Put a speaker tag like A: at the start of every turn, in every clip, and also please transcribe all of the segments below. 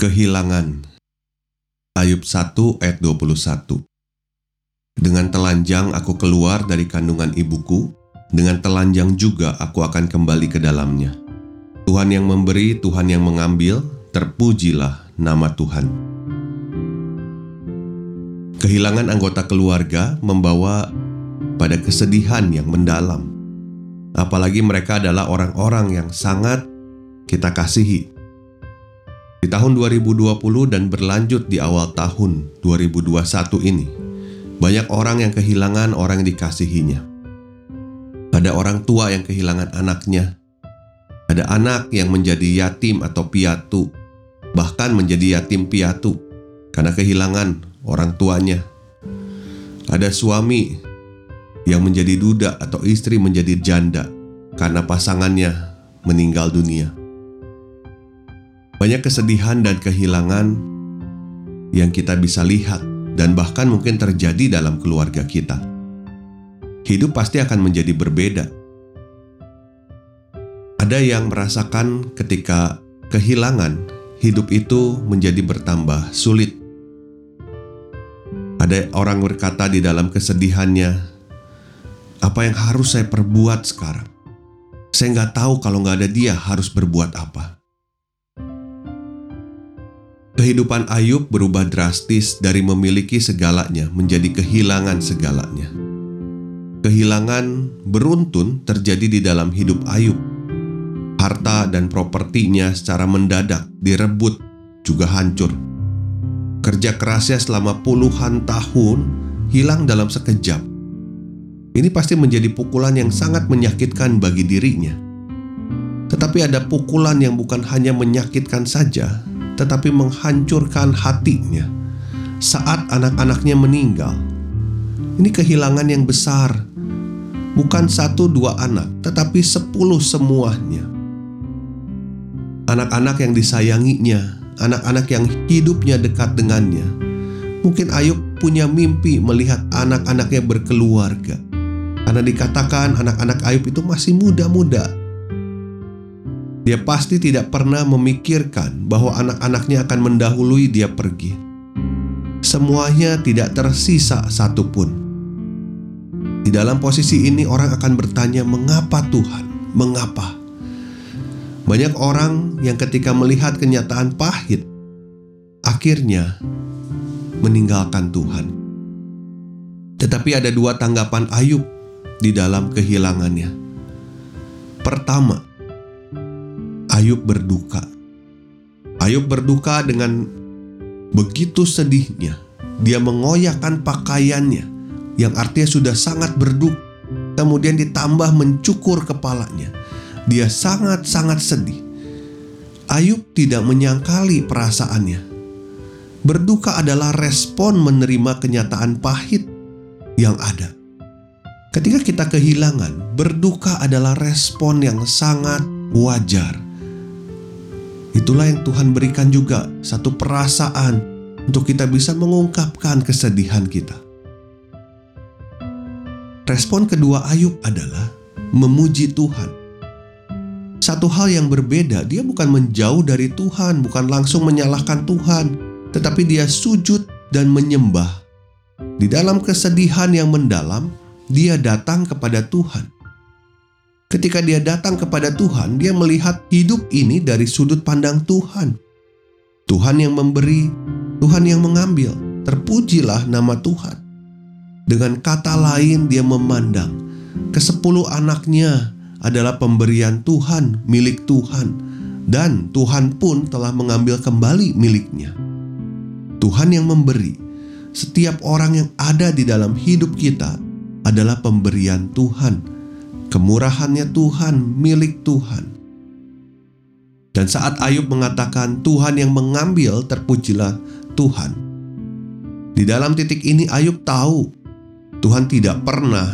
A: Kehilangan Ayub 1 ayat 21 Dengan telanjang aku keluar dari kandungan ibuku, dengan telanjang juga aku akan kembali ke dalamnya. Tuhan yang memberi, Tuhan yang mengambil, terpujilah nama Tuhan. Kehilangan anggota keluarga membawa pada kesedihan yang mendalam. Apalagi mereka adalah orang-orang yang sangat kita kasihi di tahun 2020 dan berlanjut di awal tahun 2021 ini, banyak orang yang kehilangan orang yang dikasihinya. Ada orang tua yang kehilangan anaknya. Ada anak yang menjadi yatim atau piatu, bahkan menjadi yatim piatu karena kehilangan orang tuanya. Ada suami yang menjadi duda atau istri menjadi janda karena pasangannya meninggal dunia. Banyak kesedihan dan kehilangan yang kita bisa lihat dan bahkan mungkin terjadi dalam keluarga kita. Hidup pasti akan menjadi berbeda. Ada yang merasakan ketika kehilangan, hidup itu menjadi bertambah sulit. Ada orang berkata di dalam kesedihannya, apa yang harus saya perbuat sekarang? Saya nggak tahu kalau nggak ada dia harus berbuat apa. Kehidupan Ayub berubah drastis dari memiliki segalanya menjadi kehilangan segalanya. Kehilangan beruntun terjadi di dalam hidup Ayub. Harta dan propertinya secara mendadak direbut juga hancur. Kerja kerasnya selama puluhan tahun hilang dalam sekejap. Ini pasti menjadi pukulan yang sangat menyakitkan bagi dirinya. Tetapi ada pukulan yang bukan hanya menyakitkan saja, tetapi menghancurkan hatinya saat anak-anaknya meninggal. Ini kehilangan yang besar, bukan satu dua anak, tetapi sepuluh semuanya. Anak-anak yang disayanginya, anak-anak yang hidupnya dekat dengannya. Mungkin Ayub punya mimpi melihat anak-anaknya berkeluarga. Karena dikatakan anak-anak Ayub itu masih muda-muda, dia pasti tidak pernah memikirkan bahwa anak-anaknya akan mendahului dia pergi. Semuanya tidak tersisa satupun. Di dalam posisi ini, orang akan bertanya, "Mengapa Tuhan? Mengapa?" Banyak orang yang ketika melihat kenyataan pahit, akhirnya meninggalkan Tuhan. Tetapi ada dua tanggapan Ayub di dalam kehilangannya. Pertama, Ayub berduka. Ayub berduka dengan begitu sedihnya. Dia mengoyakkan pakaiannya yang artinya sudah sangat berduka. Kemudian ditambah mencukur kepalanya. Dia sangat-sangat sedih. Ayub tidak menyangkali perasaannya. Berduka adalah respon menerima kenyataan pahit yang ada. Ketika kita kehilangan, berduka adalah respon yang sangat wajar. Itulah yang Tuhan berikan juga satu perasaan untuk kita bisa mengungkapkan kesedihan kita. Respon kedua Ayub adalah memuji Tuhan. Satu hal yang berbeda, dia bukan menjauh dari Tuhan, bukan langsung menyalahkan Tuhan, tetapi dia sujud dan menyembah. Di dalam kesedihan yang mendalam, dia datang kepada Tuhan Ketika dia datang kepada Tuhan, dia melihat hidup ini dari sudut pandang Tuhan. Tuhan yang memberi, Tuhan yang mengambil. Terpujilah nama Tuhan. Dengan kata lain, dia memandang kesepuluh anaknya adalah pemberian Tuhan, milik Tuhan, dan Tuhan pun telah mengambil kembali miliknya. Tuhan yang memberi, setiap orang yang ada di dalam hidup kita adalah pemberian Tuhan kemurahannya Tuhan, milik Tuhan. Dan saat Ayub mengatakan Tuhan yang mengambil, terpujilah Tuhan. Di dalam titik ini Ayub tahu Tuhan tidak pernah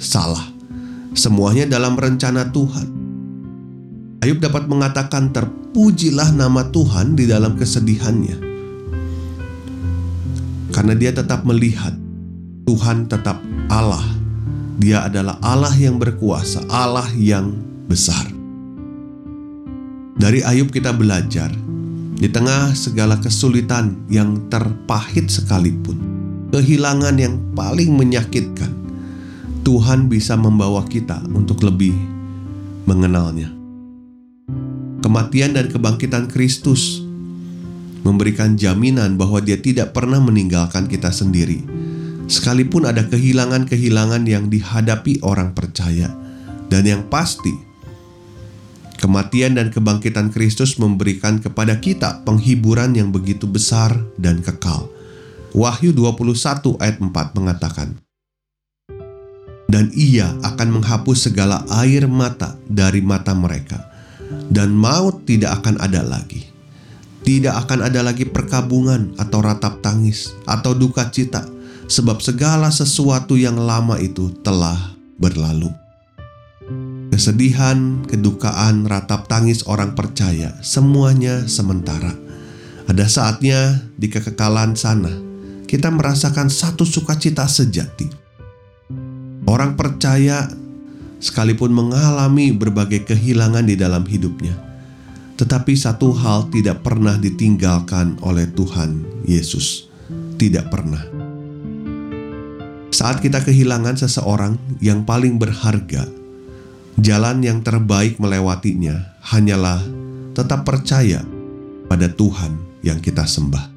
A: salah. Semuanya dalam rencana Tuhan. Ayub dapat mengatakan terpujilah nama Tuhan di dalam kesedihannya. Karena dia tetap melihat Tuhan tetap Allah. Dia adalah Allah yang berkuasa, Allah yang besar. Dari Ayub kita belajar, di tengah segala kesulitan yang terpahit sekalipun, kehilangan yang paling menyakitkan, Tuhan bisa membawa kita untuk lebih mengenalnya. Kematian dan kebangkitan Kristus memberikan jaminan bahwa Dia tidak pernah meninggalkan kita sendiri, sekalipun ada kehilangan-kehilangan yang dihadapi orang percaya, dan yang pasti Kematian dan kebangkitan Kristus memberikan kepada kita penghiburan yang begitu besar dan kekal. Wahyu 21 ayat 4 mengatakan, Dan ia akan menghapus segala air mata dari mata mereka, dan maut tidak akan ada lagi. Tidak akan ada lagi perkabungan atau ratap tangis atau duka cita, sebab segala sesuatu yang lama itu telah berlalu. Kesedihan, kedukaan, ratap tangis orang percaya, semuanya sementara. Ada saatnya di kekekalan sana, kita merasakan satu sukacita sejati. Orang percaya sekalipun mengalami berbagai kehilangan di dalam hidupnya, tetapi satu hal tidak pernah ditinggalkan oleh Tuhan Yesus. Tidak pernah. Saat kita kehilangan seseorang yang paling berharga, Jalan yang terbaik melewatinya hanyalah tetap percaya pada Tuhan yang kita sembah.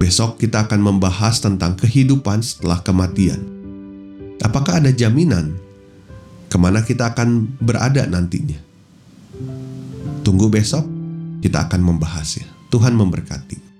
A: Besok kita akan membahas tentang kehidupan setelah kematian. Apakah ada jaminan ke mana kita akan berada nantinya? Tunggu besok, kita akan membahasnya. Tuhan memberkati.